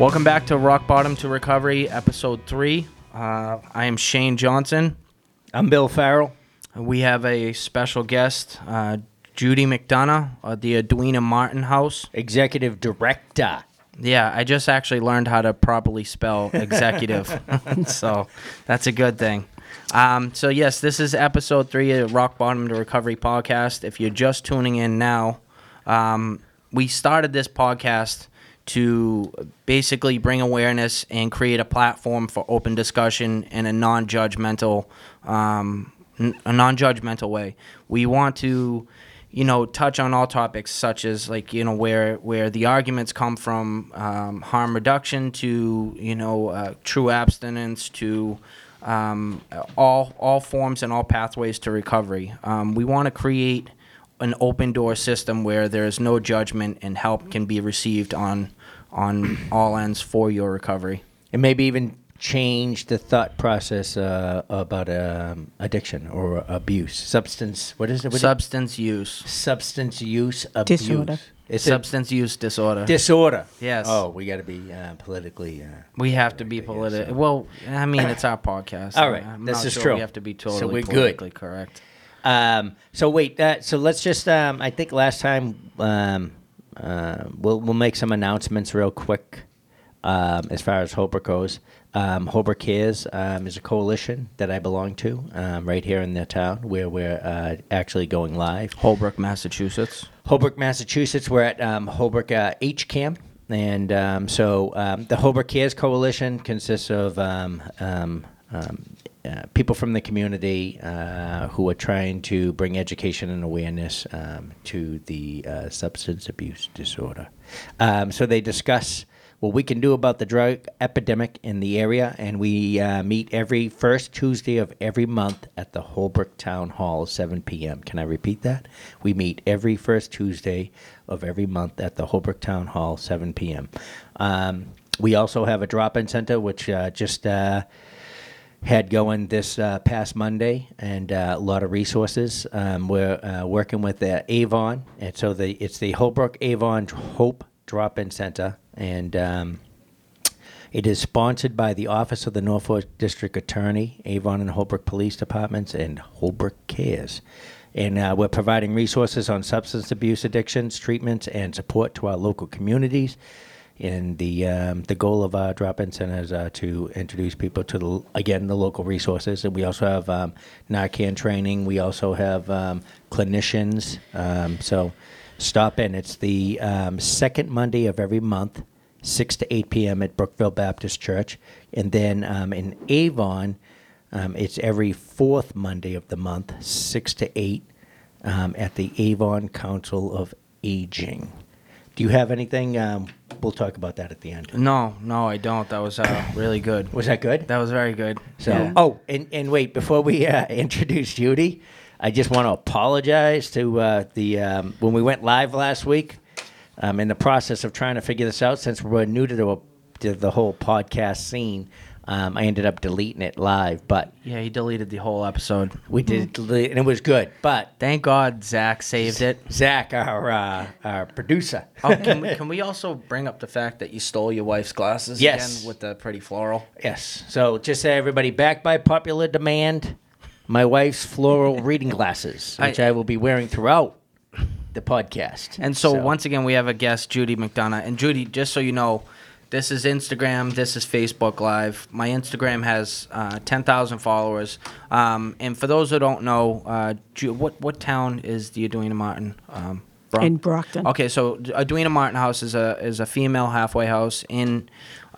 Welcome back to Rock Bottom to Recovery, episode three. Uh, I am Shane Johnson. I'm Bill Farrell. We have a special guest, uh, Judy McDonough at the Edwina Martin House. Executive Director. Yeah, I just actually learned how to properly spell executive, so that's a good thing. Um, so yes, this is episode three of Rock Bottom to Recovery podcast. If you're just tuning in now, um, we started this podcast to basically bring awareness and create a platform for open discussion in a non-judgmental, um, n- a non-judgmental way. We want to you know, touch on all topics such as like you know where where the arguments come from um, harm reduction to you know uh, true abstinence to um, all all forms and all pathways to recovery. Um, we want to create an open door system where there is no judgment and help can be received on on all ends for your recovery. And maybe even change the thought process uh, about um, addiction or abuse. Substance, what is it? What is it? Substance use, Substance use abuse. Disorder. It's a substance use disorder. disorder. Yes. Oh, we got to be uh, politically. Uh, We have to be political. Well, I mean, it's our podcast. All right, I'm this not is sure true. We have to be So totally we're good. politically correct. Um, so wait, uh, so let's just. Um, I think last time um, uh, we'll we'll make some announcements real quick um, as far as Holbrook goes. Um, Holbrook Cares um, is a coalition that I belong to um, right here in the town where we're uh, actually going live. Holbrook, Massachusetts. Holbrook, Massachusetts. We're at um, Holbrook uh, H Camp. And um, so um, the Holbrook Cares Coalition consists of um, um, um, uh, people from the community uh, who are trying to bring education and awareness um, to the uh, substance abuse disorder. Um, so they discuss what we can do about the drug epidemic in the area, and we uh, meet every first Tuesday of every month at the Holbrook Town Hall, 7 p.m. Can I repeat that? We meet every first Tuesday of every month at the Holbrook Town Hall, 7 p.m. Um, we also have a drop-in center, which uh, just uh, had going this uh, past Monday, and uh, a lot of resources. Um, we're uh, working with Avon, and so the it's the Holbrook Avon Hope Drop-In Center, and um, it is sponsored by the Office of the Norfolk District Attorney, Avon and Holbrook Police Departments, and Holbrook Cares. And uh, we're providing resources on substance abuse addictions, treatments, and support to our local communities. And the um, the goal of our drop-in center is uh, to introduce people to the again the local resources, and we also have um, Narcan training. We also have um, clinicians. Um, so stop in. It's the um, second Monday of every month, six to eight p.m. at Brookville Baptist Church, and then um, in Avon, um, it's every fourth Monday of the month, six to eight, um, at the Avon Council of Aging. Do you have anything? Um, we'll talk about that at the end. No, no, I don't. That was uh, really good. Was that good? That was very good. So, Yeah. oh, and, and wait, before we uh, introduce Judy, I just want to apologize to uh, the um, when we went live last week. Um, in the process of trying to figure this out, since we're new to the, to the whole podcast scene, um, I ended up deleting it live. But Yeah, he deleted the whole episode. we did, delete, and it was good. But Thank God Zach saved it. Zach, our uh, our producer, Oh, can we, can we also bring up the fact that you stole your wife's glasses Yes. again with the pretty floral? yes. So just say everybody, back by popular demand, my wife's floral reading glasses, which I, I- will be wearing throughout the podcast. And so, once again, we have a guest, Judy McDonough. And Judy, just so you know, this is Instagram, this is Facebook Live. My Instagram has uh, 10,000 followers. Um, and for those who don't know, uh, Ju- what what town is the Edwina Martin? Um, Bron- In Brockton. Okay, so Edwina Martin House is a is a female halfway house in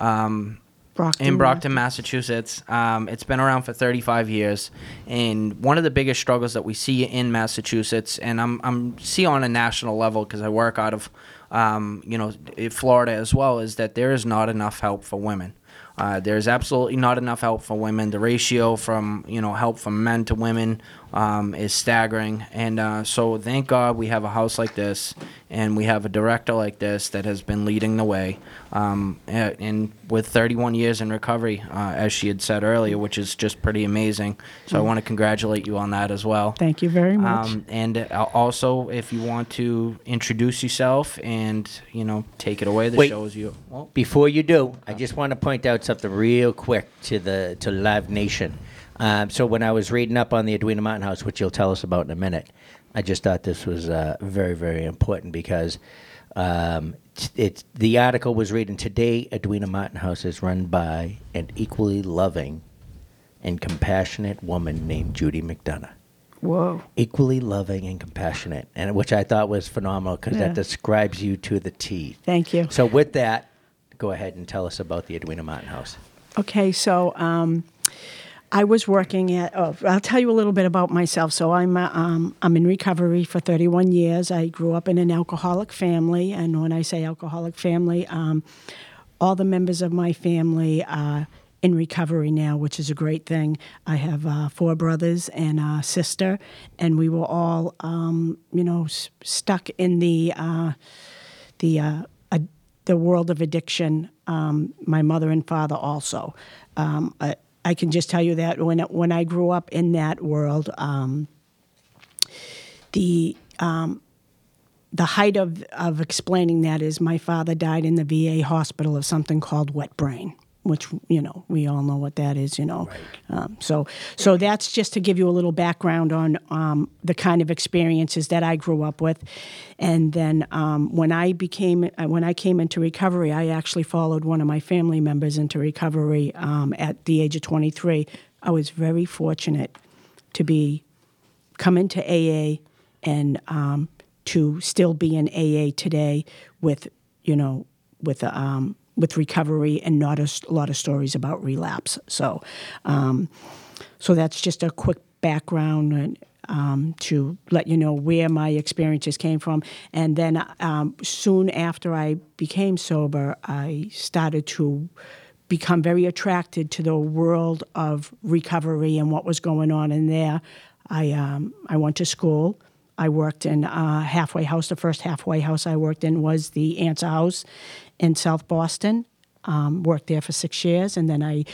um, Brockton. in Brockton, Massachusetts. Um, it's been around for 35 years, and one of the biggest struggles that we see in Massachusetts, and I'm I'm see on a national level because I work out of, um, you know, Florida as well, is that there is not enough help for women. Uh, there's absolutely not enough help for women. The ratio from you know help from men to women um, is staggering, and uh, so thank God we have a house like this, and we have a director like this that has been leading the way. Um, a- and with 31 years in recovery, uh, as she had said earlier, which is just pretty amazing. So I want to congratulate you on that as well. Thank you very much. Um, and uh, also, if you want to introduce yourself and you know take it away, the Wait. show is you. Well, Before you do, I just want to point out something real quick to the to Live Nation. Um, so when I was reading up on the Edwina Martin House, which you'll tell us about in a minute, I just thought this was uh, very very important because um, it's the article was reading today. Edwina Martin House is run by an equally loving and compassionate woman named Judy McDonough Whoa. equally loving and compassionate, and which I thought was phenomenal because Yeah. that describes you to the T. Thank you. So with that, go ahead and tell us about the Edwina Martin House. Okay, so um, I was working at. Oh, I'll tell you a little bit about myself. So I'm uh, um, I'm in recovery for 31 years. I grew up in an alcoholic family, and when I say alcoholic family, um, all the members of my family are in recovery now, which is a great thing. I have uh, four brothers and a sister, and we were all, um, you know, s- stuck in the uh, the uh, the world of addiction. Um, my mother and father also. Um, I can just tell you that when when I grew up in that world, um, the um, the height of of explaining that is my father died in the VA hospital of something called wet brain, which you know we all know what that is. You know, um, so so that's just to give you a little background on um, the kind of experiences that I grew up with, and then um, when I became uh, when I came into recovery, I actually followed one of my family members into recovery um, at the age of 23. I was very fortunate to be come into AA and um, to still be in AA today with you know with um, with recovery and not a lot of stories about relapse. So um, so that's just a quick background and, um, to let you know where my experiences came from. And then um, soon after I became sober, I started to become very attracted to the world of recovery and what was going on in there. I um, I went to school. I worked in a halfway house. The first halfway house I worked in was the Answer House in South Boston. Um, worked there for six years, and then I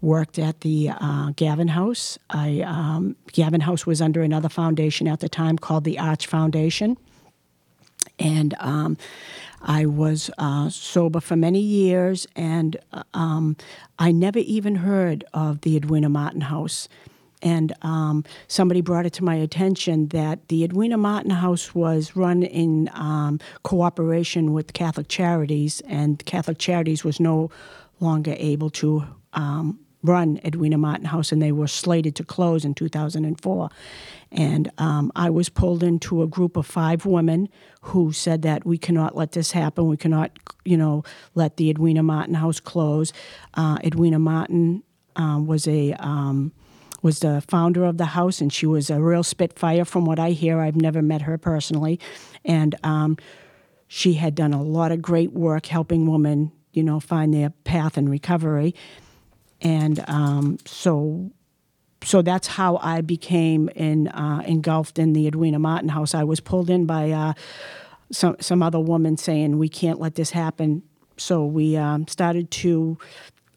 worked at the uh, Gavin House. I um, Gavin House was under another foundation at the time called the Arch Foundation, and um, I was uh, sober for many years, and uh, um, I never even heard of the Edwina Martin House. And um, somebody brought it to my attention that the Edwina Martin House was run in um, cooperation with Catholic Charities, and Catholic Charities was no longer able to um, run Edwina Martin House, and they were slated to close in 2004. And um, I was pulled into a group of five women who said that we cannot let this happen. We cannot, you know, let the Edwina Martin House close. Uh, Edwina Martin um, was a um, was the founder of the house, and she was a real spitfire. From what I hear, I've never met her personally, and um, she had done a lot of great work helping women, you know, find their path in recovery. And um, so, so that's how I became in, uh, engulfed in the Edwina Martin house. I was pulled in by uh, some some other woman saying we can't let this happen. So we um, started to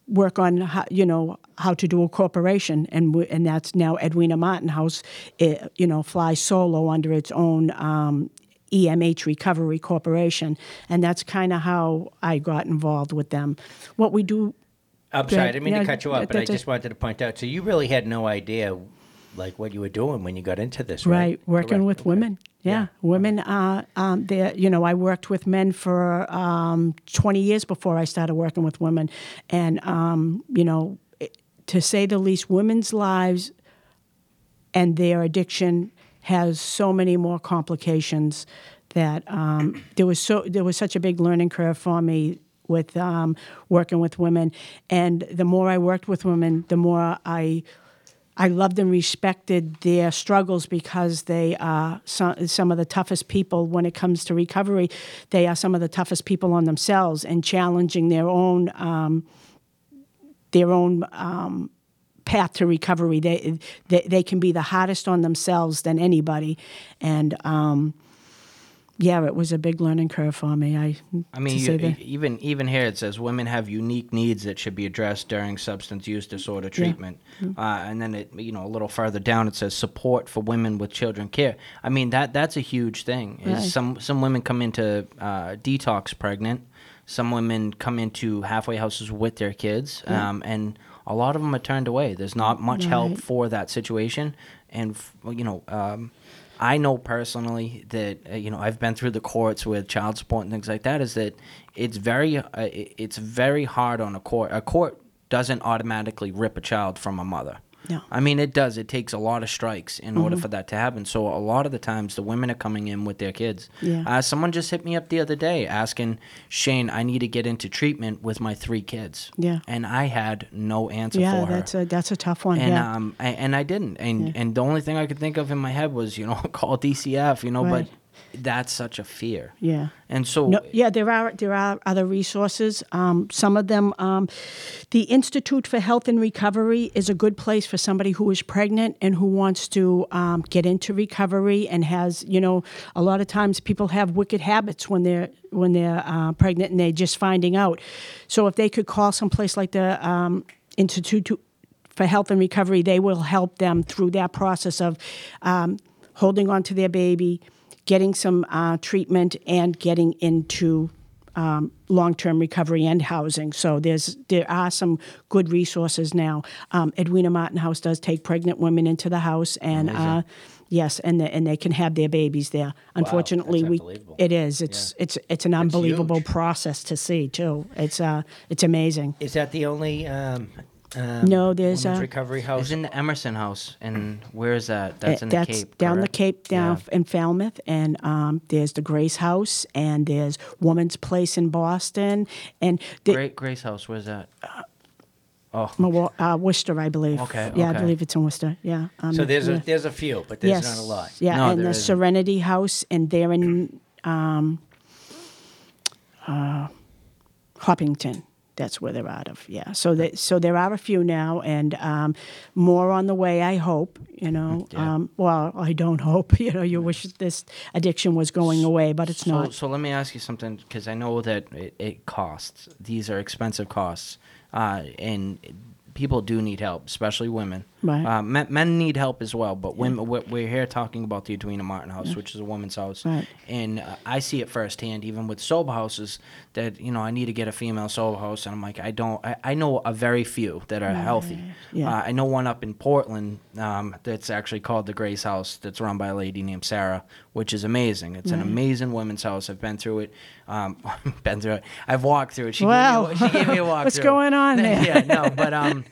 work on how, you know how to do a corporation, and we, and that's now Edwina Martin House. It, you know, flies solo under its own. Um, EMH Recovery Corporation, and that's kind of how I got involved with them. What we do I'm sorry, I didn't mean Yeah, to cut you off, but I just wanted to point out. So you really had no idea, like what you were doing when you got into this, right? Right, working Correct, with okay. women. Yeah, Yeah, women. Um, you know, I worked with men for um, 20 years before I started working with women, and um, you know, it- to say the least, women's lives and their addiction has so many more complications that um, there was so there was such a big learning curve for me with um, working with women, and the more I worked with women, the more I I loved and respected their struggles because they are some, some of the toughest people when it comes to recovery. They are some of the toughest people on themselves and challenging their own um, their own um, path to recovery. They, they they can be the hardest on themselves than anybody, and um, yeah, it was a big learning curve for me. I I mean, you, even even here it says women have unique needs that should be addressed during substance use disorder treatment, Mm-hmm. uh, and then it you know a little further down it says support for women with children care. I mean that that's a huge thing. Is Right. Some some women come into uh, detox pregnant, some women come into halfway houses with their kids, um, and a lot of them are turned away. There's not much help for that situation, and f- you know. Um, I know personally that uh, you know I've been through the courts with child support and things like that. Is that it's very uh, it's very hard on a court. A court doesn't automatically rip a child from a mother. No. I mean it does. It takes a lot of strikes in order for that to happen. So a lot of the times the women are coming in with their kids. Yeah. Uh, someone just hit me up the other day asking Shane, I need to get into treatment with my three kids. Yeah. And I had no answer yeah, for her that's a that's a tough one. and yeah, um I, and I didn't and and the only thing I could think of in my head was you know call DCF you know Right. but that's such a fear yeah. and so No, yeah, there are there are other resources. Um, some of them, um, the Institute for Health and Recovery is a good place for somebody who is pregnant and who wants to um, get into recovery and has you know a lot of times people have wicked habits when they're when they're uh, pregnant and they're just finding out. So if they could call someplace like the um, Institute for Health and Recovery, they will help them through that process of um, holding on to their baby, getting some uh, treatment, and getting into um, long-term recovery and housing. So there's there are some good resources now. Um, Edwina Martin House does take pregnant women into the house, and uh, yes, and the, and they can have their babies there. Unfortunately, that's we it is it's it's it's an unbelievable process to see too. It's uh it's amazing. Is that the only um, um, No, there's women's a- recovery house? it's in the Emerson House and where is that that's Uh, in the that's Cape down the? Cape, down Yeah. in Falmouth, and um, there's the Grace House, and there's Woman's Place in Boston, and the, Great Grace House where's that oh Milwa- uh, Worcester, I believe. Okay, Yeah, okay. I believe it's in Worcester. Yeah. Um, so there's yeah. a there's a few, but there's yes. not a lot. Yeah, No, and the isn't. Serenity House, and they're in um, uh, Hopkinton. That's where they're out of. Yeah. So that so there are a few now, and um, more on the way. I hope. You know. Yeah. Um, well, I don't hope. You know, you wish this addiction was going away, but it's so, not. so let me ask you something because I know that it, it costs. These are expensive costs, uh, and people do need help, especially women. Right. Uh, men, men need help as well, but women. We're, we're here talking about the Edwina Martin House, which is a woman's house, Right. and uh, I see it firsthand, even with sober houses. That you know, I need to get a female sober house, and I'm like, I don't. I, I know a very few that are healthy. Yeah. Uh, I know one up in Portland um, that's actually called the Grace House. That's run by a lady named Sarah, which is amazing. It's an amazing women's house. I've been through it. Um, been through it. I've walked through it. She Wow. gave me, a- she gave me a walk. What's going on there? yeah, no, but um,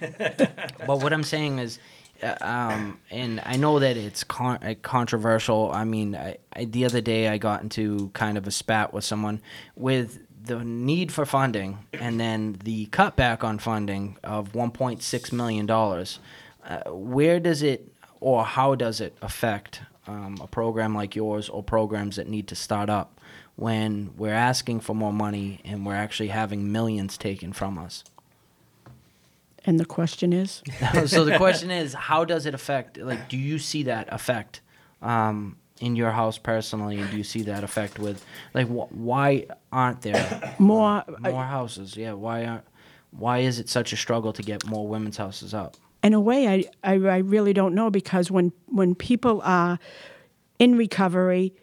but what I'm saying is. Uh, um, and I know that it's con- uh, controversial. I mean, I, I, the other day I got into kind of a spat with someone with the need for funding and then the cutback on funding of 1.6 million dollars. Uh, where does it, or how does it affect um, a program like yours or programs that need to start up when we're asking for more money and we're actually having millions taken from us? And the question is, so the question is, how does it affect? Like, do you see that effect um, in your house personally, and do you see that effect with, like, wh- why aren't there more more houses? Yeah, why aren't? Why is it such a struggle to get more women's houses up? in a way, I, I, I really don't know because when when people are in recovery,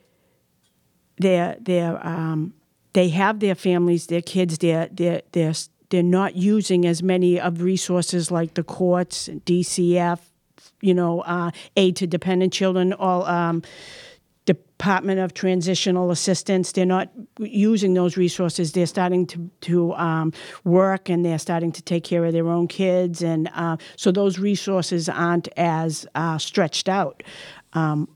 they're they're um, they have their families, their kids, they're they're they're they're not using as many of resources like the courts, DCF, you know, uh, aid to dependent children, all. Um, Department of Transitional Assistance. They're not using those resources. They're starting to to um, work and they're starting to take care of their own kids, and uh, so those resources aren't as uh, stretched out. Um,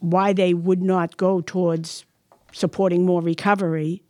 why they would not go towards supporting more recovery?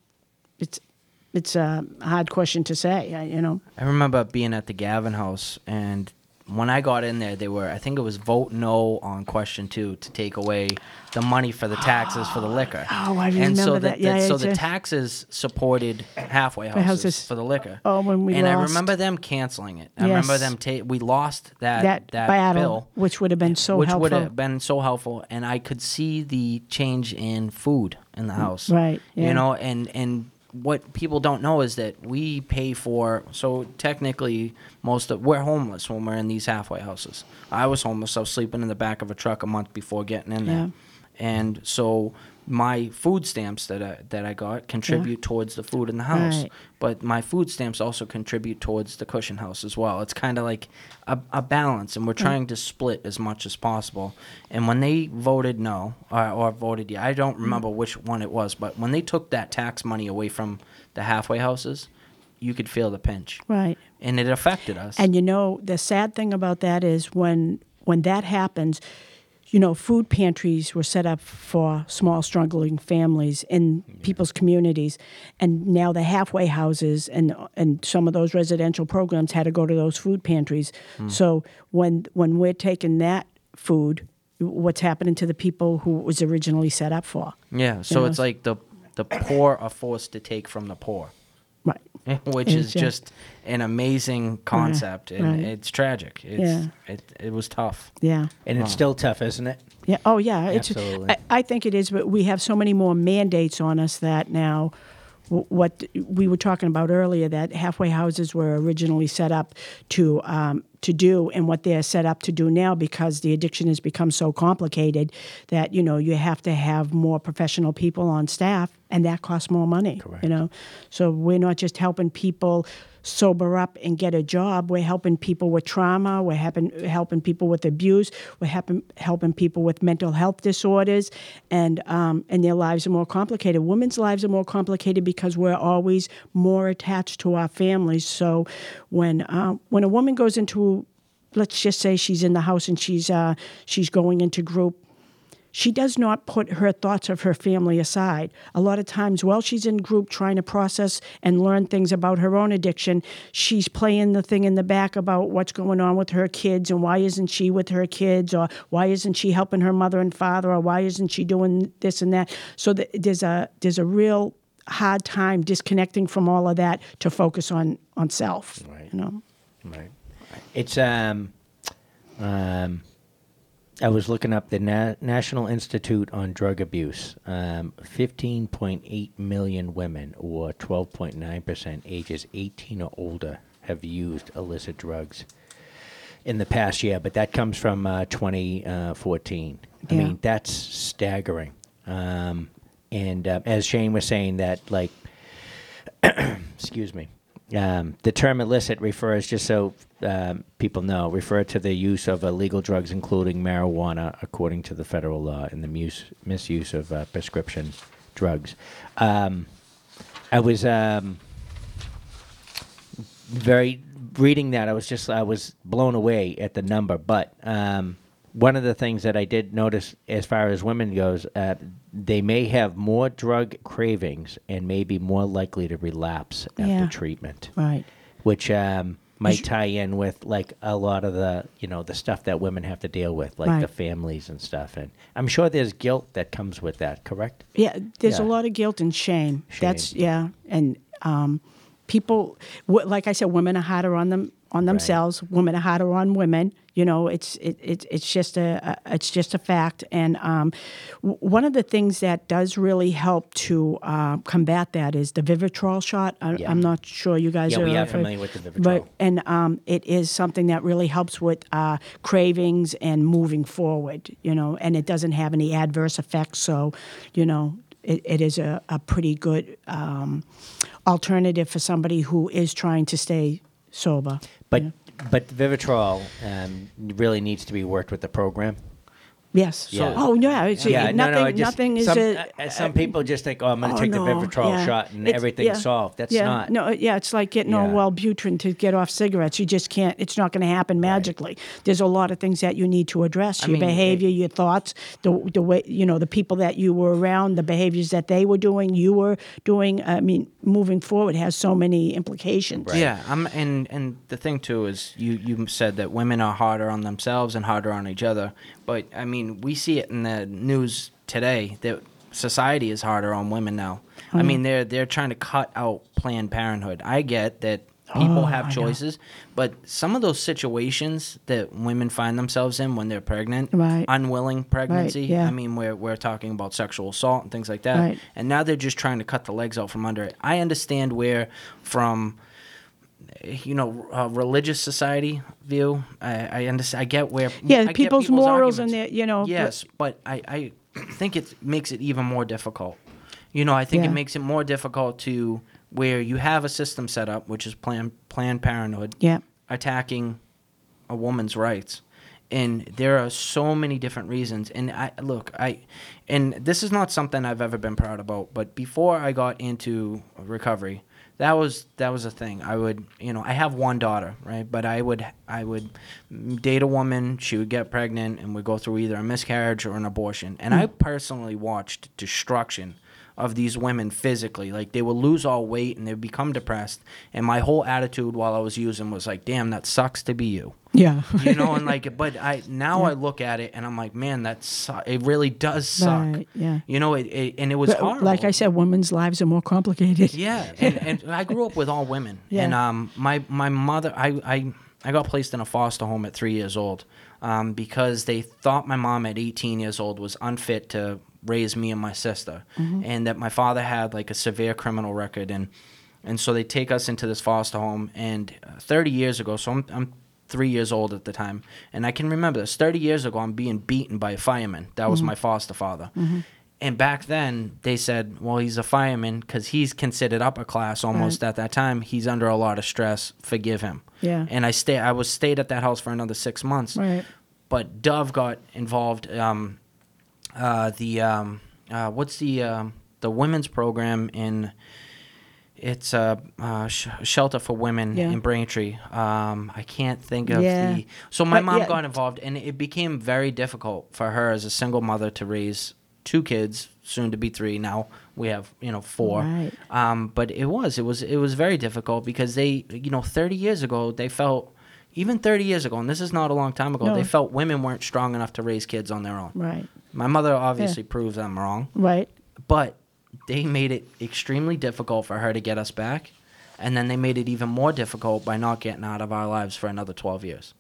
It's a hard question to say. You know. I remember being at the Gavin house and when I got in there, they were I think it was vote no on question two to take away the money for the taxes for the liquor. Oh, I and so remember the, that. Yeah, so the taxes supported halfway houses, houses. for the liquor. Oh, when we and I remember them canceling it. I remember them. Ta- we lost that that, that, battle, bill which would have been so helpful. which helpful. would have been so helpful and i could see the change in food in the house Mm, right, yeah. you know and and what people don't know is that we pay for so technically most of we're homeless when we're in these halfway houses. I was homeless i was sleeping in the back of a truck a month before getting in there. And so my food stamps that I, that I got contribute towards the food in the house, Right. but my food stamps also contribute towards the cushion house as well. It's kind of like a, a balance, and we're mm. trying to split as much as possible. And when they voted no or, or voted yeah, I don't mm. remember which one it was, but when they took that tax money away from the halfway houses, you could feel the pinch, right. and it affected us. And you know, the sad thing about that is when when that happens, you know, food pantries were set up for small struggling families in people's communities, and now the halfway houses and and some of those residential programs had to go to those food pantries. Hmm. So when when we're taking that food, what's happening to the people who it was originally set up for? yeah, so know, it's like the the poor are forced to take from the poor. Right. which is just- just an amazing concept, and right. it's tragic. It's, Yeah. it, it was tough. Yeah. And it's still tough, isn't it? Yeah. Oh, yeah. It's, Absolutely. I, I think it is, but we have so many more mandates on us that now, w- what we were talking about earlier, that halfway houses were originally set up to um, to do, and what they're set up to do now, because the addiction has become so complicated that you know you have to have more professional people on staff, and that costs more money. Correct. You know, so we're not just helping people sober up and get a job. We're helping people with trauma. We're helping helping people with abuse. We're helping helping people with mental health disorders, and um, and their lives are more complicated. Women's lives are more complicated because we're always more attached to our families. So when uh, when a woman goes into let's just say she's in the house and she's uh, she's going into group she does not put her thoughts of her family aside. A lot of times, while she's in group trying to process and learn things about her own addiction, she's playing the thing in the back about what's going on with her kids and why isn't she with her kids or why isn't she helping her mother and father or why isn't she doing this and that. So th- there's a there's a real hard time disconnecting from all of that to focus on on self. Right. You know. Right. It's um, um, I was looking up the Na- National Institute on Drug Abuse. Um, 15.8 million women, or 12.9 percent, ages 18 or older, have used illicit drugs in the past year. But that comes from uh, 2014. I Yeah. mean, that's staggering. Um, and uh, as Shane was saying, that like excuse me. Um, the term illicit refers, just so um, people know, refer to the use of illegal drugs, including marijuana, according to the federal law, and the misuse of uh, prescription drugs. Um, I was um, very reading that. I was just I was blown away at the number. But um, one of the things that I did notice, as far as women goes, uh, they may have more drug cravings and may be more likely to relapse after Yeah. treatment, Right. which um, might tie in with like a lot of the you know the stuff that women have to deal with, like Right. the families and stuff. And I'm sure there's guilt that comes with that. Correct? Yeah, there's a lot of guilt and shame. That's Shame. yeah, and um, people, w- like I said, women are harder on them on themselves. Women are harder on women. You know, it's it, it it's just a, a it's just a fact. And um, w- one of the things that does really help to uh, combat that is the Vivitrol shot. I, Yeah. I'm not sure you guys Yeah, are we are familiar- familiar with the Vivitrol. but and um, it is something that really helps with uh, cravings and moving forward, you know, and it doesn't have any adverse effects. So, you know, it, it is a, a pretty good um, alternative for somebody who is trying to stay sober. But but Vivitrol um, really needs to be worked with the program. Yes. Yeah. Oh yeah. It's, yeah, nothing. no, no. Just- nothing is some, a, uh, some people just think, "Oh, I'm going to Oh, take no, the Vivitrol yeah. shot and It's- everything's yeah. solved." That's yeah, not. No, yeah, it's like getting Yeah. on Wellbutrin to get off cigarettes. You just can't. It's not going to happen magically. There's a lot of things that you need to address: your mean, behavior, your thoughts, the the way you know the people that you were around, the behaviors that they were doing, you were doing. I mean, moving forward has so many implications. Yeah, I'm, and and the thing too is you you said that women are harder on themselves and harder on each other, but I mean we see it in the news today that society is harder on women now. I mm-hmm. mean they're they're trying to cut out Planned Parenthood. I get that people Oh, have choices, but some of those situations that women find themselves in when they're pregnant, Right. unwilling pregnancy. yeah. I mean we're we're talking about sexual assault and things like that, Right. and now they're just trying to cut the legs out from under it. I understand where from you know, uh, religious society view. I, I understand. I get where. Yeah, I get people's morals and their, you know, Yes, but I, I think it makes it even more difficult. You know, I think Yeah. it makes it more difficult to where you have a system set up, which is Planned Planned Parenthood, Yeah. attacking a woman's rights. And there are so many different reasons. And I look, I, and this is not something I've ever been proud about. But before I got into recovery, that was that was a thing. I would, you know, I have one daughter, right? But I would I would date a woman. She would get pregnant, and would go through either a miscarriage or an abortion. And hmm. I personally watched destruction of these women physically. Like they would lose all weight and they'd become depressed. And my whole attitude while I was using was like, "Damn, that sucks to be you." Yeah. You know, and like, but I now I look at it and I'm like, man, that su- it really does suck. Right, yeah. You know, it, it and it was But, horrible. like I said, women's lives are more complicated. Yeah, and, and I grew up with all women, Yeah. and um, my my mother, I, I I got placed in a foster home at three years old, um, because they thought my mom at 18 years old was unfit to raise me and my sister, and that my father had like a severe criminal record, and and so they take us into this foster home, and uh, 30 years ago, so I'm I'm three years old at the time, and I can remember this. 30 years ago, I'm being beaten by a fireman. That was my foster father. And back then, they said, well, he's a fireman because he's considered upper class almost at that time. He's under a lot of stress. Forgive him. Yeah. And I stay. I was stayed at that house for another six months. Right. But Dove got involved. Um, uh, the um, uh, what's the um, the women's program in? It's a uh, sh- shelter for women Yeah. in Braintree. Um, I can't think of Yeah. the. So my But, mom yeah. got involved, and it became very difficult for her as a single mother to raise two kids, soon to be three. Now we have you know four. Right. Um, but it was it was it was very difficult because they you know 30 years ago they felt even 30 years ago and this is not a long time ago No. they felt women weren't strong enough to raise kids on their own. Right. My mother obviously proved them wrong, Right. but they made it extremely difficult for her to get us back, and then they made it even more difficult by not getting out of our lives for another 12 years.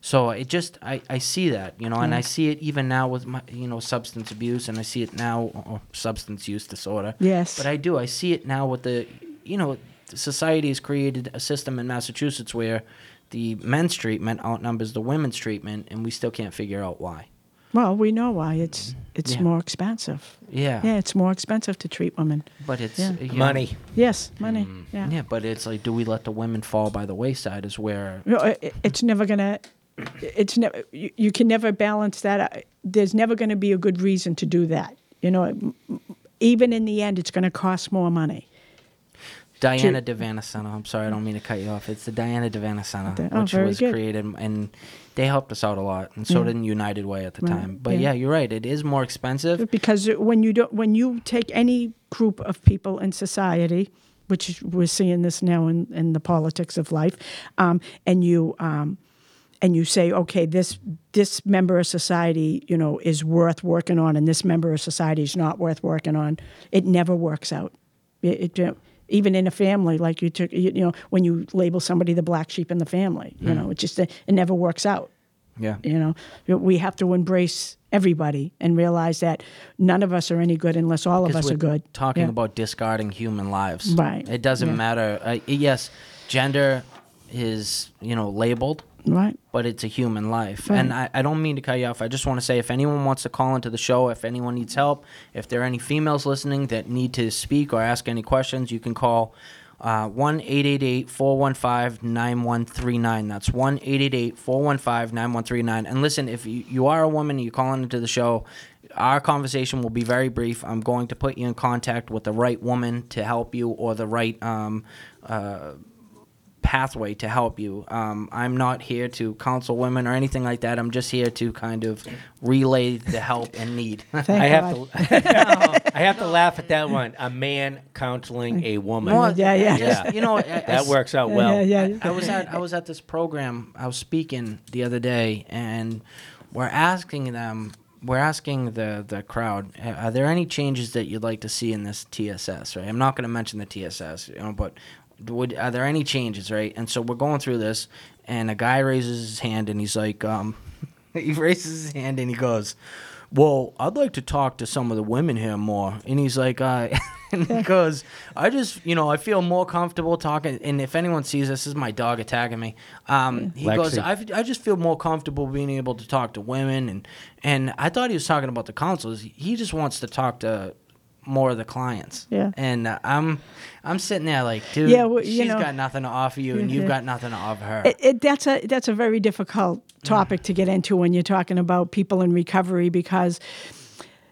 So it just I, I see that you know, and I see it even now with my you know substance abuse, and I see it now or substance use disorder. Yes. But I do I see it now with the you know society has created a system in Massachusetts where the men's treatment outnumbers the women's treatment, and we still can't figure out why. Well, we know why. It's it's Yeah. more expensive. Yeah. Yeah, it's more expensive to treat women. But it's Yeah. you know, Money. Yes, money. Mm. Yeah. Yeah, but it's like, do we let the women fall by the wayside? Is where No, it- it's never gonna. It's never. You, you can never balance that. out. There's never going to be a good reason to do that. You know, m- m- even in the end, it's going to cost more money. Diana Devana Center. I'm sorry, I don't mean to cut you off. It's the Diana Devana Center, oh, which was good. created, and they helped us out a lot, and so Yeah. did United Way at the Right, time. But yeah. yeah. you're right. It is more expensive. Because when you don't, when you take any group of people in society, which we're seeing this now in, in the politics of life, um, and you um, and you say, okay, this this member of society, you know, is worth working on, and this member of society is not worth working on. It never works out. It, it even in a family, like you took, you, you know, when you label somebody the black sheep in the family, you know, it just it never works out. Yeah. You know, we have to embrace everybody and realize that none of us are any good unless all of us are good. Talking Yeah. about discarding human lives. Right, It doesn't yeah. matter. Uh, yes, gender is you know labeled, right. but it's a human life. Right. And I, I don't mean to cut you off. I just want to say if anyone wants to call into the show, if anyone needs help, if there are any females listening that need to speak or ask any questions, you can call uh, 1 888 415 9139. That's 1 888 415 9139. And listen, if you, you are a woman and you're calling into the show, our conversation will be very brief. I'm going to put you in contact with the right woman to help you or the right um, uh, pathway to help you. Um, I'm not here to counsel women or anything like that. I'm just here to kind of relay the help and need. I have God. to. I have to laugh at that one. A man counseling a woman. Well, Yeah, yeah. just, you know, I- I that s- works out well. Yeah, yeah. I was at I was at this program. I was speaking the other day, and we're asking them. We're asking the the crowd. "Uh, Are there any changes that you'd like to see in this TSS? Right. I'm not going to mention the TSS, you know, but would are there any changes? Right. And so we're going through this, and a guy raises his hand, and he's like, um, he raises his hand, and he goes. Well, I'd like to talk to some of the women here more. And he's like, uh, and he goes, I just, you know, I feel more comfortable talking. And if anyone sees this, this is my dog attacking me. Um, he goes, I, I just feel more comfortable being able to talk to women. And, and I thought he was talking about the counselors. He just wants to talk to more of the clients. Yeah. And uh, I'm, I'm sitting there like, dude, Yeah, well, she's know- got nothing to offer you, and you've Yeah. got nothing to offer her. It, it, that's a that's a very difficult topic to get into when you're talking about people in recovery because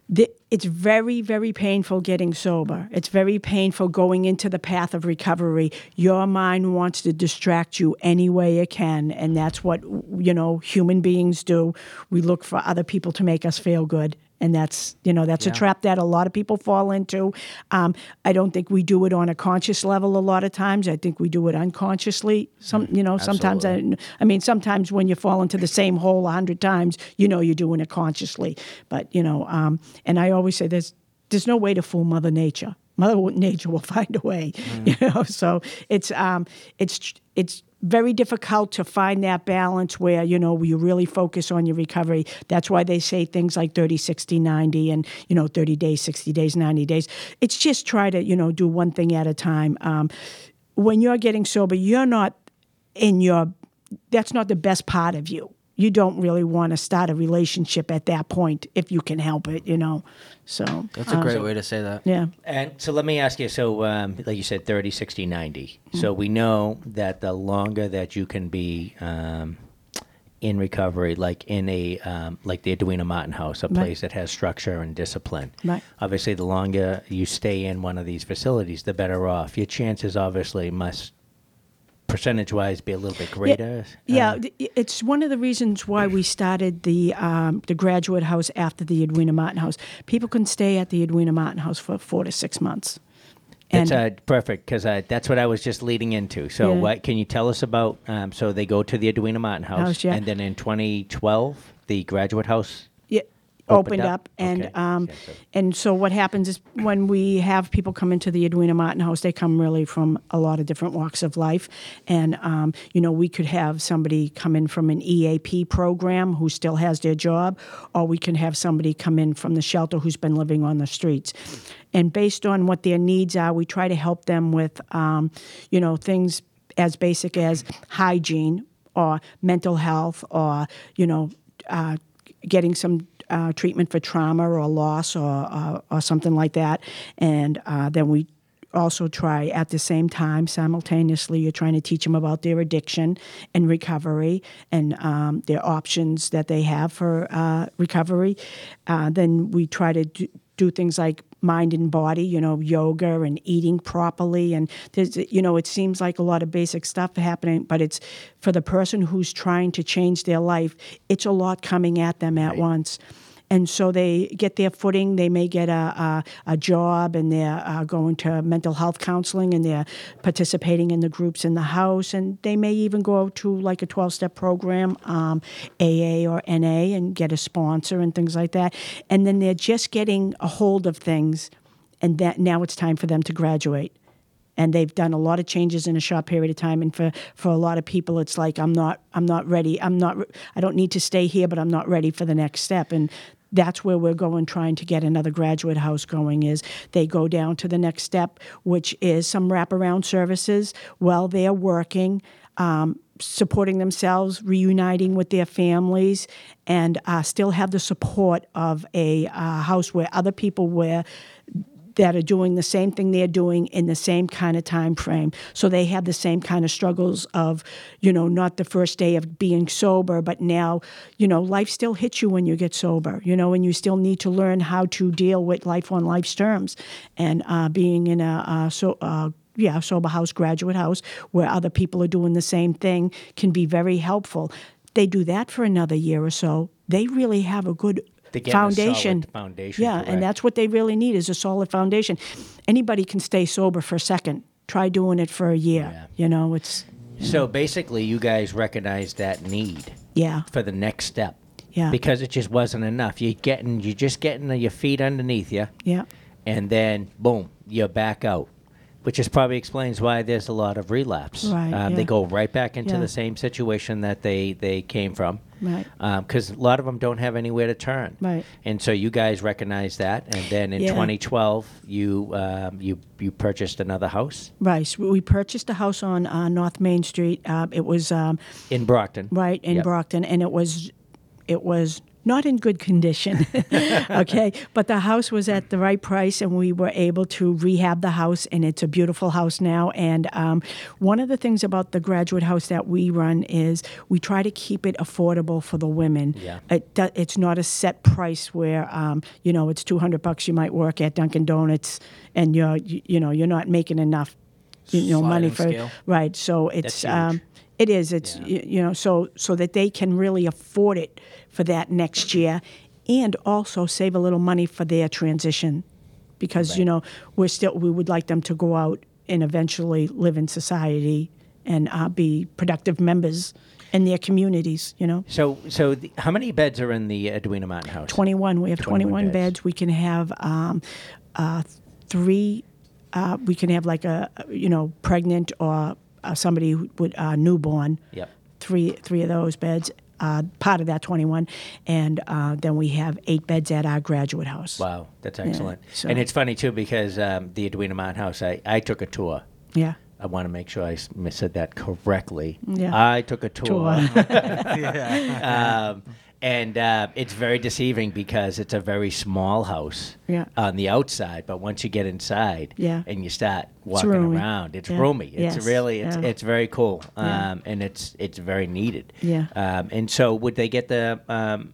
the, it's very very painful getting sober. It's very painful going into the path of recovery. Your mind wants to distract you any way it can, and that's what you know human beings do. We look for other people to make us feel good. And that's you know that's a trap that a lot of people fall into. Um, I don't think we do it on a conscious level a lot of times. I think we do it unconsciously. Some you know sometimes I, I mean sometimes when you fall into the same hole a hundred times, you know you're doing it consciously. But you know, um, and I always say there's there's no way to fool Mother Nature. Mother Nature will find a way. You know, so it's um, it's it's very difficult to find that balance where you know you really focus on your recovery. That's why they say things like 30 60 90 and you know 30 days 60 days 90 days. It's just try to you know do one thing at a time. Um, when you're getting sober you're not in your that's not the best part of you you don't really want to start a relationship at that point if you can help it you know so That's a great way to say that. yeah And so let me ask you so, um, like you said, 30, 60, 90. So we know that the longer that you can be um, in recovery, like in a, um, like the Edwina Martin House, a place that has structure and discipline. Right. Obviously, the longer you stay in one of these facilities, the better off. Your chances obviously must, percentage wise, be a little bit greater. Yeah, Uh, th- it's one of the reasons why we started the um, the graduate house after the Edwina Martin House. People can stay at the Edwina Martin House for four to six months. And That's uh, perfect because uh, that's what I was just leading into. So, Yeah. what can you tell us about? Um, so, they go to the Edwina Martin House, House, yeah. and then in 2012, the graduate house. Opened up? up, and Okay. um, Yeah, so- and so what happens is when we have people come into the Edwina Martin House, they come really from a lot of different walks of life, and um, you know we could have somebody come in from an EAP program who still has their job, or we can have somebody come in from the shelter who's been living on the streets, and based on what their needs are, we try to help them with um, you know things as basic as hygiene or mental health or you know. Uh, getting some uh, treatment for trauma or loss or, uh, or something like that. And uh, then we also try at the same time, simultaneously, you're trying to teach them about their addiction and recovery and um, their options that they have for uh, recovery. Uh, then we try to do, do things like mind and body, you know, yoga and eating properly. And there's, you know, it seems like a lot of basic stuff happening, but it's for the person who's trying to change their life, it's a lot coming at them at once. And so they get their footing. They may get a, a, a job and they're uh, going to mental health counseling and they're participating in the groups in the house. And they may even go to like a 12 step program, um, AA or NA, and get a sponsor and things like that. And then they're just getting a hold of things. And that now it's time for them to graduate and they've done a lot of changes in a short period of time. And for, for a lot of people it's like i'm not i'm not ready. I'm not i don't need to stay here but i'm not ready for the next step. And that's where we're going trying to get another graduate house going is they go down to the next step which is some wraparound services while they're working um, supporting themselves reuniting with their families and uh, still have the support of a uh, house where other people where that are doing the same thing they're doing in the same kind of time frame so they have the same kind of struggles of you know not the first day of being sober but now you know life still hits you when you get sober you know and you still need to learn how to deal with life on life's terms and uh, being in a, uh so uh, yeah, sober house, graduate house, where other people are doing the same thing, can be very helpful. They do that for another year or so. They really have a good They're a solid foundation. foundation, Yeah, correct. and that's what they really need is a solid foundation. Anybody can stay sober for a second. Try doing it for a year. Yeah. You know, it's So basically, you guys recognize that need yeah, for the next step. Yeah. Because it just wasn't enough. You're getting, you're just getting your feet underneath you, yeah, and then boom, you're back out. Which is probably explains why there's a lot of relapse. Right, Um, They go right back into Yeah. the same situation that they, they came from. Right. Because a lot of them don't have anywhere to turn. Right. And so you guys recognize that, and then in Yeah. 2012, you um, you you purchased another house right. So we purchased a house on uh, North Main Street. Uh, it was um, in Brockton. right in Yep. Brockton, and it was it was not in good condition. okay, but the house was at the right price, and we were able to rehab the house, and it's a beautiful house now. And um, one of the things about the graduate house that we run is we try to keep it affordable for the women. Yeah. It, it's not a set price where um, you know it's two hundred bucks. You might work at Dunkin' Donuts, and you're you, you know you're not making enough you know money for scale. right. So it's um, it is. It's Yeah. y you know so so that they can really afford it for that next year, and also save a little money for their transition, because you know we're still we would like them to go out and eventually live in society and uh, be productive members in their communities. You know. So so the, how many beds are in the Edwina Martin House? 21. We have 21 21, beds. beds. We can have um, uh, three. Uh, we can have like a you know pregnant or uh, somebody who would uh, newborn. Yep. Three three of those beds. Uh, part of that 21, and uh, then we have eight beds at our graduate house. Wow, that's excellent. so- And it's funny too because um, the Edwina Martin House, I, I took a tour. Yeah. I want to make sure I said that correctly. Yeah. I took a tour. Tour. um, and uh, it's very deceiving because it's a very small house Yeah. on the outside, but once you get inside Yeah. and you start walking roomy. around, it's Yeah. roomy. It's Yes. really it's Yeah. it's very cool, um, Yeah. and it's it's very needed. Yeah. Um, and so, would they get the um,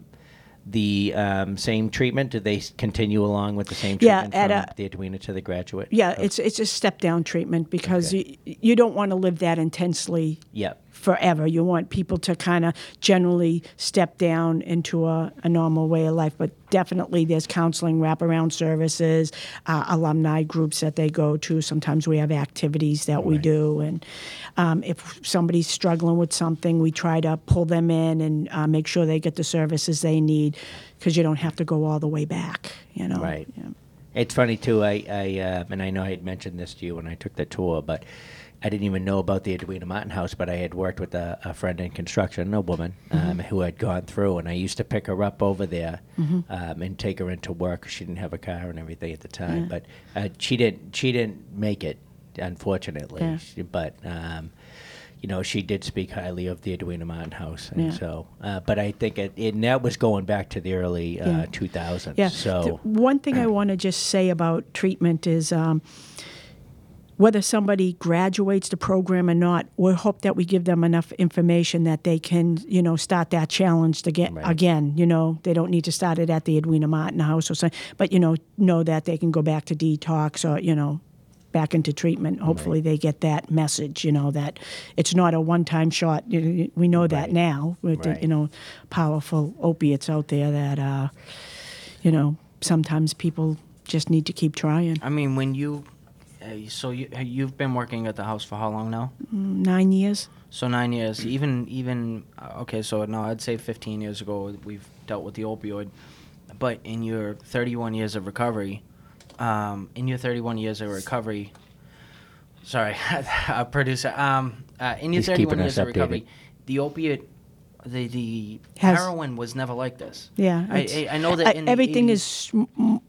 the um, same treatment? Do they continue along with the same treatment at from a- the Edwina to the graduate? Yeah, Oh, it's it's a step down treatment because Okay. you, you don't want to live that intensely Yep. Forever. You want people to kind of generally step down into a, a normal way of life, but definitely there's counseling, wraparound services, uh, alumni groups that they go to. Sometimes we have activities that we do, and um, if somebody's struggling with something, we try to pull them in and uh, make sure they get the services they need, because you don't have to go all the way back. You know, Right. Yeah. It's funny too. I, I uh, and I know I had mentioned this to you when I took the tour, but I didn't even know about the Edwina Martin House. But I had worked with a, a friend in construction, a woman um, who had gone through, and I used to pick her up over there um, and take her into work. She didn't have a car and everything at the time, but uh, she didn't. She didn't make it, unfortunately. Yeah. She, but um, you know, she did speak highly of the Edwina Martin House, and Yeah. so. Uh, but I think it, it, and that was going back to the early uh, Yeah. 2000s. Yeah. So. The one thing I want to just say about treatment is um, whether somebody graduates the program or not, we hope that we give them enough information that they can, you know, start that challenge to get Right. again. You know, they don't need to start it at the Edwina Martin House or something, but you know, know that they can go back to detox or you know. Back into treatment. Hopefully, they get that message. You know that it's not a one-time shot. We know that Right. now with the, you know powerful opiates out there that uh, you know, sometimes people just need to keep trying. I mean, when you, uh, so you you've been working at the house for how long now? Nine years. So nine years. Even even uh, okay. So no, I'd say fifteen years ago we've dealt with the opioid, but in your thirty-one years of recovery, um, in your thirty-one years of recovery, sorry, a producer. Um, uh, in your He's keeping thirty-one years us of recovery, updated. the opiate. The the Has- heroin was never like this. Yeah, I, it's- I, I know that I- in the everything 80s is m- m-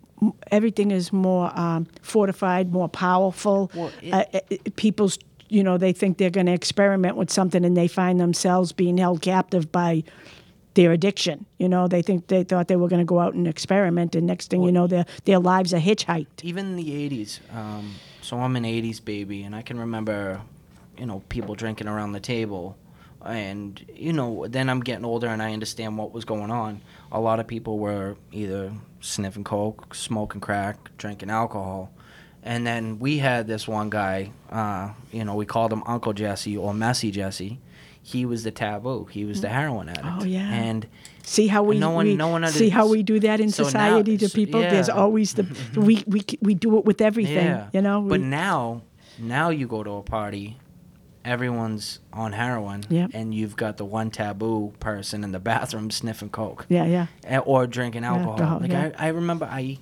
everything is more um, fortified, more powerful. Well, it- uh, uh, people's, you know, they think they're going to experiment with something, and they find themselves being held captive by their addiction. You know, they think they thought they were going to go out and experiment, and next thing you know, their their lives are hitchhiked. even in the 80s um, so i'm an 80s baby and i can remember you know people drinking around the table and you know then i'm getting older and i understand what was going on a lot of people were either sniffing coke smoking crack drinking alcohol And then we had this one guy, uh, you know, we called him Uncle Jesse or Messy Jesse. He was the taboo. He was the heroin addict. Oh, yeah. And See how we, no one- we no one see how we do that in so now- society to s- people. There's always the we, we we do it with everything. yeah, You know. But We- now, now you go to a party, everyone's on heroin, Yep. and you've got the one taboo person in the bathroom sniffing coke. yeah, yeah. or drinking alcohol. alcohol, like yeah. I, I remember I,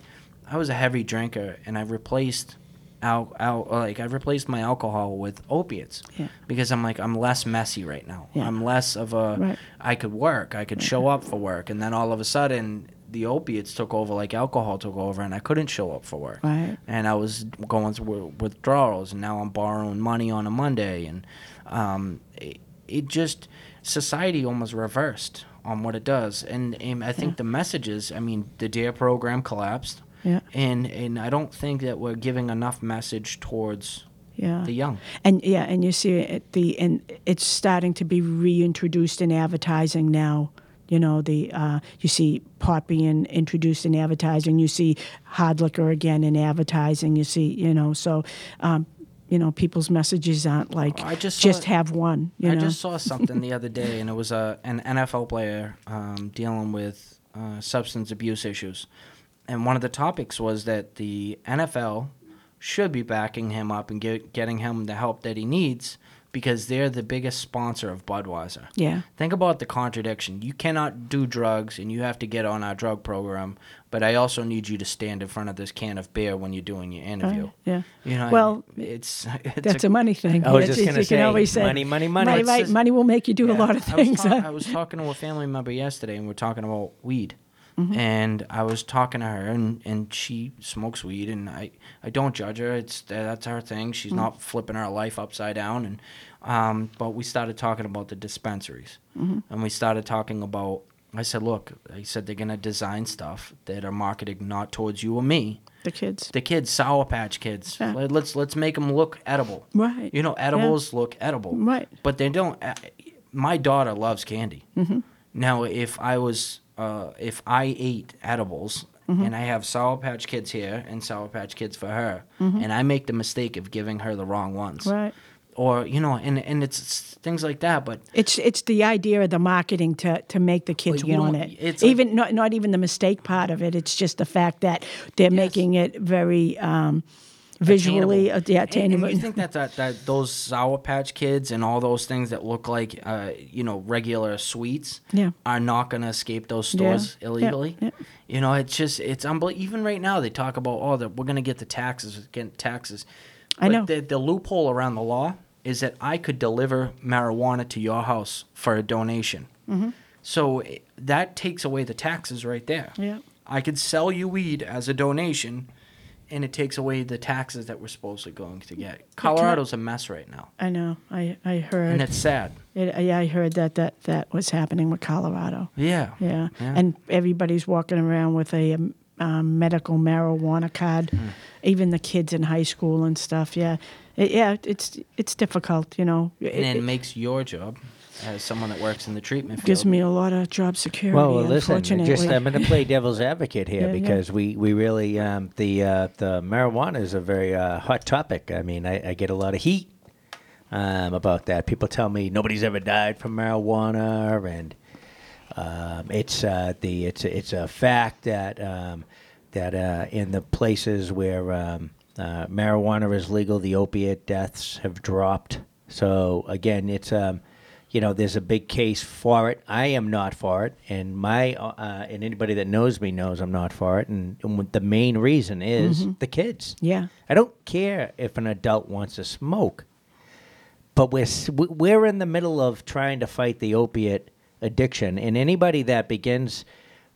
I was a heavy drinker, and I replaced, al, al, uh, like I replaced my alcohol with opiates. Yeah. Because I'm like I'm less messy right now. Yeah. I'm less of a. Right. I could work. I could show up for work, and then all of a sudden the opiates took over, like alcohol took over, and I couldn't show up for work. Right. And I was going through withdrawals, and now I'm borrowing money on a Monday, and um, it, it just society almost reversed on what it does, and, and I think the messages. I mean, the DARE program collapsed, Yeah. and and I don't think that we're giving enough message towards Yeah. the young. And yeah, and you see it the and it's starting to be reintroduced in advertising now. You know, the uh, you see pot being introduced in advertising. You see hard liquor again in advertising. You see, you know, so um, you know, people's messages aren't like I just just saw- have one. You I know, just saw something the other day, and it was a an NFL player um, dealing with uh, substance abuse issues, and one of the topics was that the NFL should be backing him up and get, getting him the help that he needs because they're the biggest sponsor of Budweiser. yeah, Think about the contradiction. You cannot do drugs, and you have to get on our drug program, but I also need you to stand in front of this can of beer when you're doing your uh, interview. right, yeah. You know, Well, it's, it's That's a, money thing. I was It's- just gonna you say, can always say money, money, money. Right, right. just- money will make you do a lot of I was, things. talk- huh? I was talking to a family member yesterday, and we are talking about weed. Mm-hmm. And I was talking to her, and, and she smokes weed, and I, I don't judge her. It's that's her thing. She's Mm. not flipping her life upside down. And um, but we started talking about the dispensaries, Mm-hmm. and we started talking about. I said, look, I said they're gonna design stuff that are marketed not towards you or me. the kids. The kids, Sour Patch Kids. Yeah. Let- Let's let's make them look edible. Right. You know, edibles look edible. Right. But they don't. uh, My daughter loves candy. Mm-hmm. Now, if I was, uh, if I ate edibles Mm-hmm. and I have Sour Patch Kids here and Sour Patch Kids for her, Mm-hmm. and I make the mistake of giving her the wrong ones, Right. or you know, and and it's, it's things like that. But It's it's the idea of the marketing to, to make the kids want it. it's like- even not not even the mistake part of it. It's just the fact that they're making it very um, visually uh, yeah, And- attainable. And, you think that, that that those Sour Patch Kids and all those things that look like uh, you know regular sweets Yeah. are not going to escape those stores Yeah. illegally. Yeah. You know, it's just it's unbelievable. Even right now, they talk about oh, that we're going to get the taxes, get taxes. I know. The, the loophole around the law is that I could deliver marijuana to your house for a donation. Mm-hmm. So eh, that takes away the taxes right there. Yeah. I could sell you weed as a donation, and it takes away the taxes that we're supposedly going to get. Colorado's a mess right now, I know. I I heard. and it's sad. It, yeah, I heard that, that that was happening with Colorado. Yeah. Yeah. Yeah. and everybody's walking around with a um, um, medical marijuana card. Hmm. Even the kids in high school and stuff. Yeah, It- yeah. It's it's difficult, you know. It, And it makes your job, as someone that works in the treatment field, gives me a lot of job security. Well, well, listen. unfortunately. Just I'm going to play devil's advocate here Yeah, yeah. because we we really um, the uh, the marijuana is a very uh, hot topic. I mean, I, I get a lot of heat um, about that. People tell me nobody's ever died from marijuana, and um, it's uh, the it's a, it's a fact that um, that uh, in the places where um, uh, marijuana is legal, the opiate deaths have dropped. So again, it's um, you know there's a big case for it. I am not for it, and my uh, and anybody that knows me knows I'm not for it. And, and the main reason is the kids. Yeah. I don't care if an adult wants to smoke, but we're we're in the middle of trying to fight the opiate addiction, and anybody that begins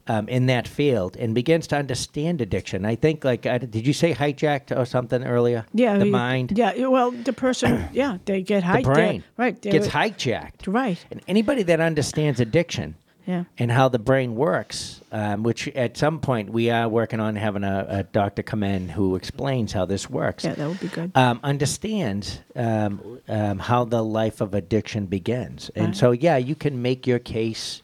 um, in that field and begins to understand addiction, I think like I, did you say hijacked or something earlier? Yeah, the you- mind, Yeah, well, the person, yeah, they get hijacked. the brain, right? gets hijacked. Right. And anybody that understands addiction Yeah. and how the brain works, um, which at some point we are working on having a, a doctor come in who explains how this works. Yeah, that would be good. um, understands um, um, how the life of addiction begins. And Right. so, yeah, you can make your case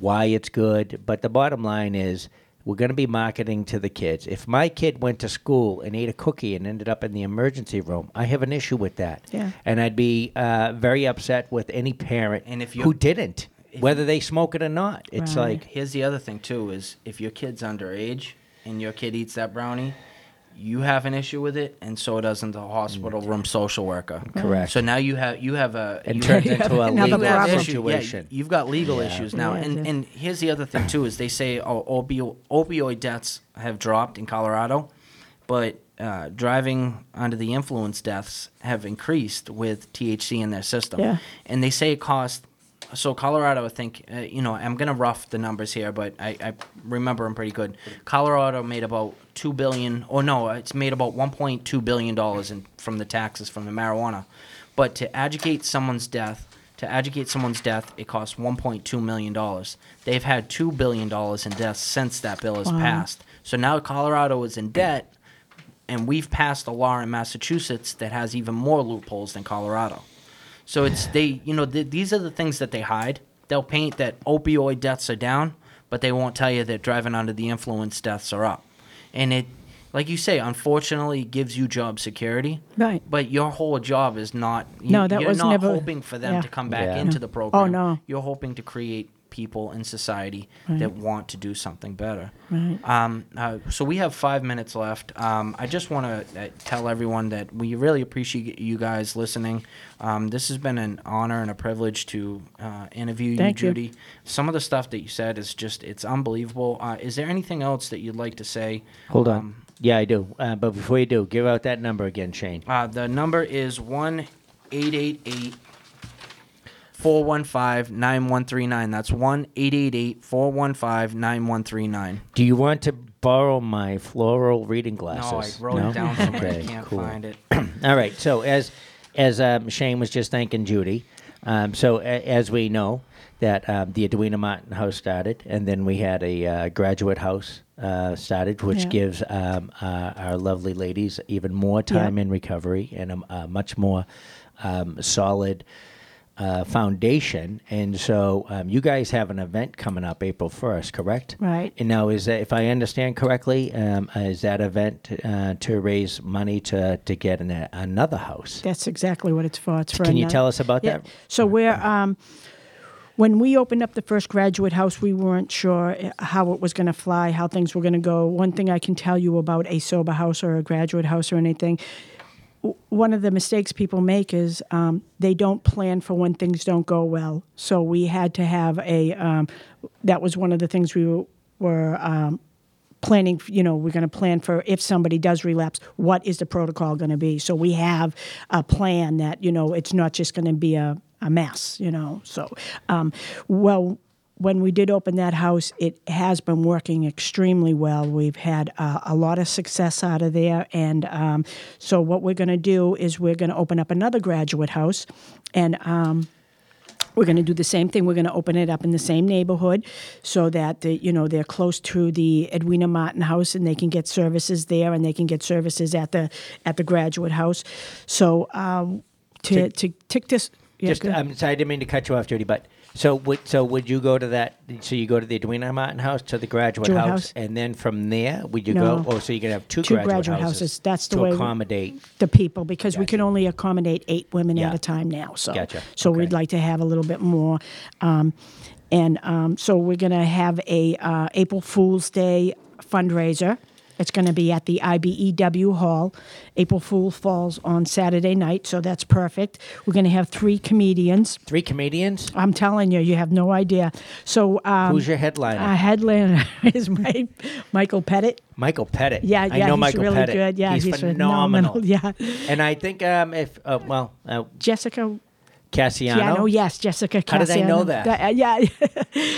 why it's good, but the bottom line is we're going to be marketing to the kids. If my kid went to school and ate a cookie and ended up in the emergency room, I have an issue with that. Yeah. And I'd be uh, very upset with any parent And if you- who didn't, if whether they smoke it or not. It's Right. like, Here's the other thing too: is if your kid's underage and your kid eats that brownie, you have an issue with it, and so doesn't the hospital room social worker. Correct. So now you have you have a it you turns have- into a Another legal problem. issue- situation. Yeah, you've got legal Yeah. issues now, Yeah, and yeah. and here's the other thing too: is they say oh, opio- opioid deaths have dropped in Colorado, but uh, driving under the influence deaths have increased with THC in their system. Yeah. And they say it costs. So Colorado, I think, uh, you know, I'm gonna rough the numbers here, but I, I remember them pretty good. Colorado made about two billion, or no, it's made about 1.2 billion dollars in from the taxes from the marijuana. But to educate someone's death, to educate someone's death, it costs 1.2 million dollars. They've had two billion dollars in deaths since that bill has Wow. passed. So now Colorado is in debt, and we've passed a law in Massachusetts that has even more loopholes than Colorado. So it's they, you know, th- these are the things that they hide. They'll paint that opioid deaths are down, but they won't tell you that driving under the influence deaths are up. And it, like you say, unfortunately, gives you job security. Right. But your whole job is not. You, No, that you're was not never- hoping for them yeah. to come back Yeah. into No. the oh, program. Oh, no. You're hoping to create people in society Right. that want to do something better. Right. Um, uh, so we have five minutes left. Um, I just want to uh, tell everyone that we really appreciate you guys listening. Um, this has been an honor and a privilege to uh, interview Thank you, you. Judy. Some of the stuff that you said is just it's unbelievable. Uh, is there anything else that you'd like to say? Hold on. Um, yeah, I do. Uh, but before you do, give out that number again, Shane. Uh, the number is one eight eight eight. 415 9139. That's 1 888 415 9139. Do you want to borrow my floral reading glasses? No, I wrote No? it down somewhere. I Okay, can't cool. find it. All right. So as as um, Shane was just thanking Judy, um, so a, as we know that um, the Edwina Martin House started, and then we had a uh, graduate house uh, started, which Yeah. gives um, uh, our lovely ladies even more time Yeah. in recovery and a, a much more um, solid. Uh, foundation, and so um, you guys have an event coming up April first, correct? Right. And now, is that if I understand correctly, um, is that event uh, to raise money to to get an, another house? That's exactly what it's for. It's for Can you tell us about Yeah. that? So we're um, when we opened up the first graduate house, we weren't sure uh, how it was going to fly, how things were going to go. One thing I can tell you about a sober house or a graduate house or anything. One of the mistakes people make is um, they don't plan for when things don't go well. So we had to have a. Um, that was one of the things we were, were um, planning you know we're going to plan for if somebody does relapse what is the protocol going to be so we have a plan that you know it's not just going to be a, a mess you know so um, well when we did open that house it has been working extremely well we've had uh, a lot of success out of there and um, so what we're going to do is we're going to open up another graduate house and um, we're going to do the same thing. We're going to open it up in the same neighborhood, so that the, you know they're close to the Edwina Martin House, and they can get services there, and they can get services at the at the graduate house. So um, to to tick this. Yeah, Just. I'm sorry, I didn't mean to cut you off, Judy, but so would so would you go to that? So you go to the Edwina Martin House to the graduate Graduate house, house. and then from there would you No. go? Oh, so you can have two, Two graduate, graduate houses, houses. That's the to way accommodate. the people because we can only accommodate eight women Yeah. at a time now. So, Gotcha. so Okay. we'd like to have a little bit more, um, and um, so we're going to have a uh, April Fool's Day fundraiser. It's going to be at the IBEW Hall. April Fool falls on Saturday night, so that's perfect. We're going to have three comedians. Three comedians. I'm telling you, you have no idea. So, um, Who's your headliner? Our headliner is my Michael Pettit. Michael Pettit. Yeah, I yeah, know he's Michael really Pettit. good. Yeah, he's, he's phenomenal. phenomenal. Yeah. And I think um, if uh, well, uh, Jessica Cassiano. Cassiano. Yes, Jessica Cassiano. How did I know that? uh, yeah.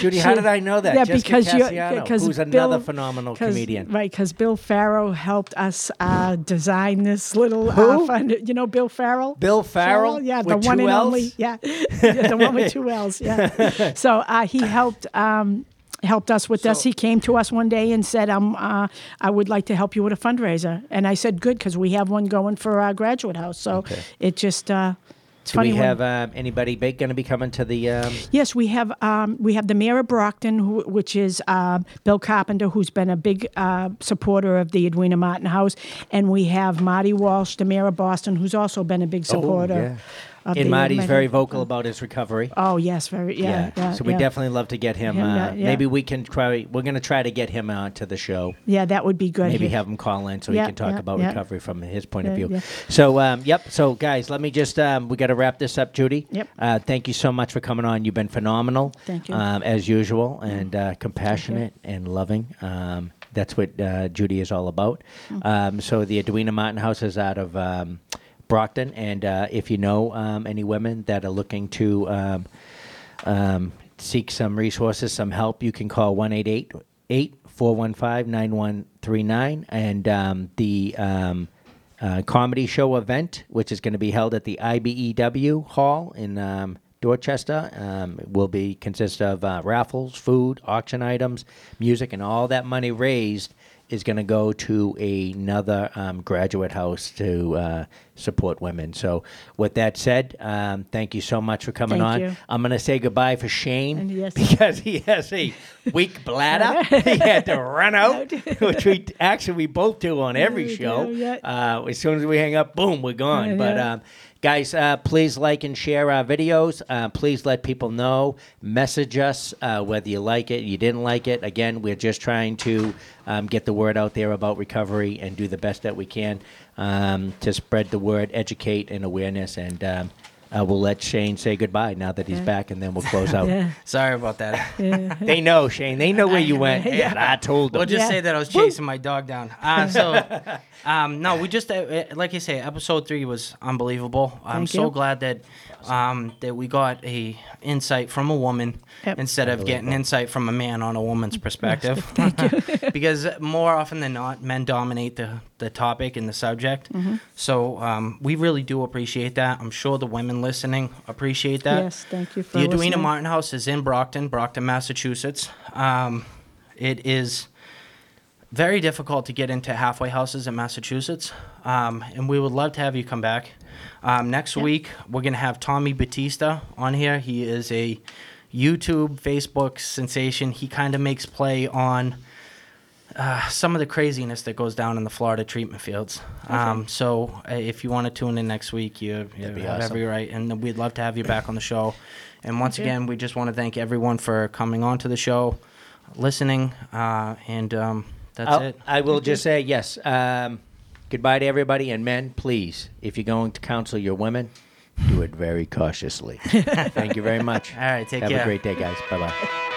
Judy, how did I know that? Yeah, Jessica because Cassiano, because who's another Bill- phenomenal 'cause- comedian. Right, because Bill Farrell helped us uh, design this little Who? Uh, fund. You know Bill Farrell? Bill Farrell Yeah, with the one and Ls? only. Yeah, Yeah, the one with two L's. Yeah. so uh, he helped. Um, helped us with this. He came to us one day and said, um, uh, "I would like to help you with a fundraiser." And I said, "Good, because we have one going for our graduate house." So Okay. it just uh, It's Do funny we when- have um, anybody big going to be coming to the? Um, Yes, we have um, we have the mayor of Brockton, who, which is uh, Bill Carpenter, who's been a big uh, supporter of the Edwina Martin House, and we have Marty Walsh, the mayor of Boston, who's also been a big supporter. Oh, yeah. And Marty's very vocal about his recovery. Oh yes, very yeah. yeah so we yeah. definitely love to get him. Him, uh, yeah, yeah. Maybe we can try. We're going to try to get him on to the show. yeah, that would be good. Maybe have him call in so Yeah, he can talk yeah, about yeah. recovery from his point of view. yeah. So, um, yep. So, guys, let me just. Um, we got to wrap this up, Judy. Yep. Uh, thank you so much for coming on. You've been phenomenal. Thank you. Um, as usual, and uh, compassionate and loving. Um, that's what uh, Judy is all about. Mm. Um, so the Edwina Martin House is out of um, Brockton, and uh, if you know um, any women that are looking to um, um, seek some resources, some help, you can call 188 415 9139. And um, the um, uh, comedy show event, which is going to be held at the IBEW Hall in um, Dorchester, um, will be consist of uh, raffles, food, auction items, music, and all that money raised is going to go to another um, graduate house to uh, support women. So, with that said, um, thank you so much for coming Thank on. you. I'm going to say goodbye for Shane And yes. because he has a weak bladder. he had to run out, which we actually we both do on every we show. do, yeah. Uh, as soon as we hang up, boom, we're gone. Yeah, but yeah. um, guys, uh, please like and share our videos. Uh, please let people know. Message us uh, whether you like it, you didn't like it. Again, we're just trying to um, get the word out there about recovery and do the best that we can um, to spread the word, educate, and awareness. And um, uh, we'll let Shane say goodbye now that he's back, and then we'll close out. Yeah. Sorry about that. They know, Shane. They know where you went. Yeah. And I told them. We'll just Yeah. say that I was chasing my dog down. Uh, so, um, no, we just uh, uh, like I say, episode three was unbelievable. I'm Thank so you. glad that um, that we got a insight from a woman Yep. instead of getting insight from a man on a woman's perspective. Thank you. because more often than not, men dominate the the topic and the subject. Mm-hmm. So um, we really do appreciate that. I'm sure the women listening appreciate that. Yes, thank you for The Edwina listening. Martin House is in Brockton, Brockton, Massachusetts. Um, it is very difficult to get into halfway houses in Massachusetts, um, and we would love to have you come back. Um, next week, we're going to have Tommy Batista on here. He is a YouTube, Facebook sensation. He kind of makes play on uh, some of the craziness that goes down in the Florida treatment fields. Um, so uh, if you want to tune in next week, you, you have awesome. every right, and we'd love to have you back on the show. And once Thank you. again, we just want to thank everyone for coming on to the show, listening, uh, and um, that's I'll- it. I will just say yes. Um, goodbye to everybody, and men, please, if you're going to counsel your women, do it very cautiously. Thank you very much. All right, take Have care. Have a great day, guys. Bye bye.